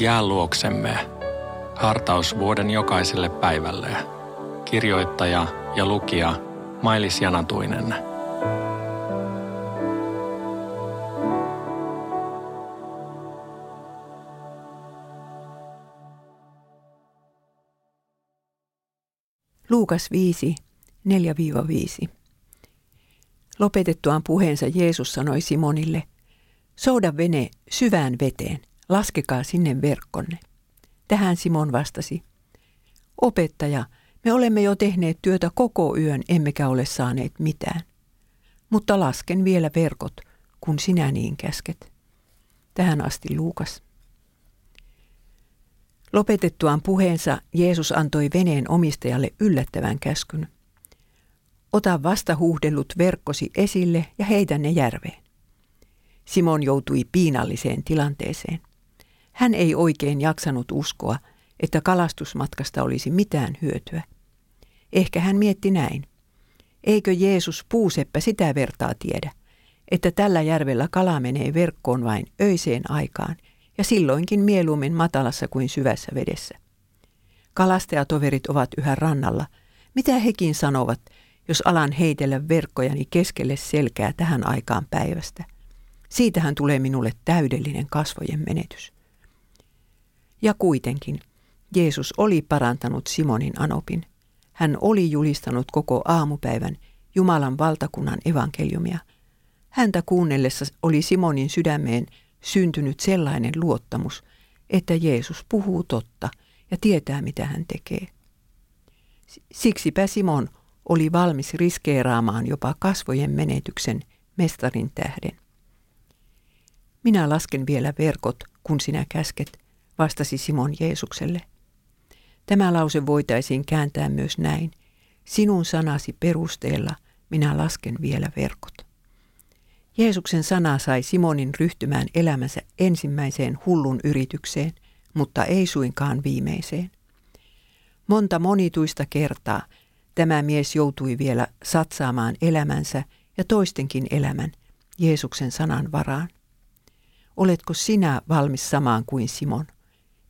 Jää luoksemme. Hartaus vuoden jokaiselle päivälle. Kirjoittaja ja lukija Mailis Janatuinen. Luukas 5, 4-5. Lopetettuaan puheensa Jeesus sanoi Simonille, souda vene syvään veteen, laskekaa sinne verkkonne. Tähän Simon vastasi, opettaja, me olemme jo tehneet työtä koko yön, emmekä ole saaneet mitään. Mutta lasken vielä verkot, kun sinä niin käsket. Tähän asti Luukas. Lopetettuaan puheensa Jeesus antoi veneen omistajalle yllättävän käskyn. Ota vasta huuhdellut verkkosi esille ja heitä ne järveen. Simon joutui piinalliseen tilanteeseen. Hän ei oikein jaksanut uskoa, että kalastusmatkasta olisi mitään hyötyä. Ehkä hän mietti näin. Eikö Jeesus puuseppä sitä vertaa tiedä, että tällä järvellä kala menee verkkoon vain öiseen aikaan ja silloinkin mieluummin matalassa kuin syvässä vedessä. Kalastajatoverit ovat yhä rannalla. Mitä hekin sanovat, jos alan heitellä verkkojani keskelle selkää tähän aikaan päivästä? Siitähän tulee minulle täydellinen kasvojen menetys. Ja kuitenkin Jeesus oli parantanut Simonin anopin. Hän oli julistanut koko aamupäivän Jumalan valtakunnan evankeliumia. Häntä kuunnellessa oli Simonin sydämeen syntynyt sellainen luottamus, että Jeesus puhuu totta ja tietää, mitä hän tekee. Siksipä Simon oli valmis riskeeraamaan jopa kasvojen menetyksen mestarin tähden. Minä lasken vielä verkot, kun sinä käsket, vastasi Simon Jeesukselle. Tämä lause voitaisiin kääntää myös näin. Sinun sanasi perusteella minä lasken vielä verkot. Jeesuksen sana sai Simonin ryhtymään elämänsä ensimmäiseen hullun yritykseen, mutta ei suinkaan viimeiseen. Monta monituista kertaa tämä mies joutui vielä satsaamaan elämänsä ja toistenkin elämän Jeesuksen sanan varaan. Oletko sinä valmis samaan kuin Simon?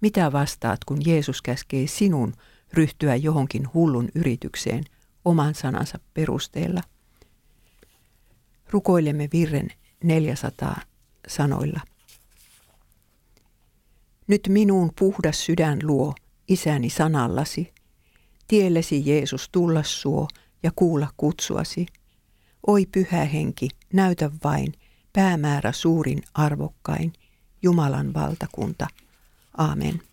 Mitä vastaat, kun Jeesus käskee sinun ryhtyä johonkin hullun yritykseen oman sanansa perusteella? Rukoilemme virren 400 sanoilla. Nyt minuun puhdas sydän luo, isäni sanallasi. Tiellesi Jeesus tulla suo ja kuulla kutsuasi. Oi pyhä henki, näytä vain, päämäärä suurin arvokkain, Jumalan valtakunta – Amen.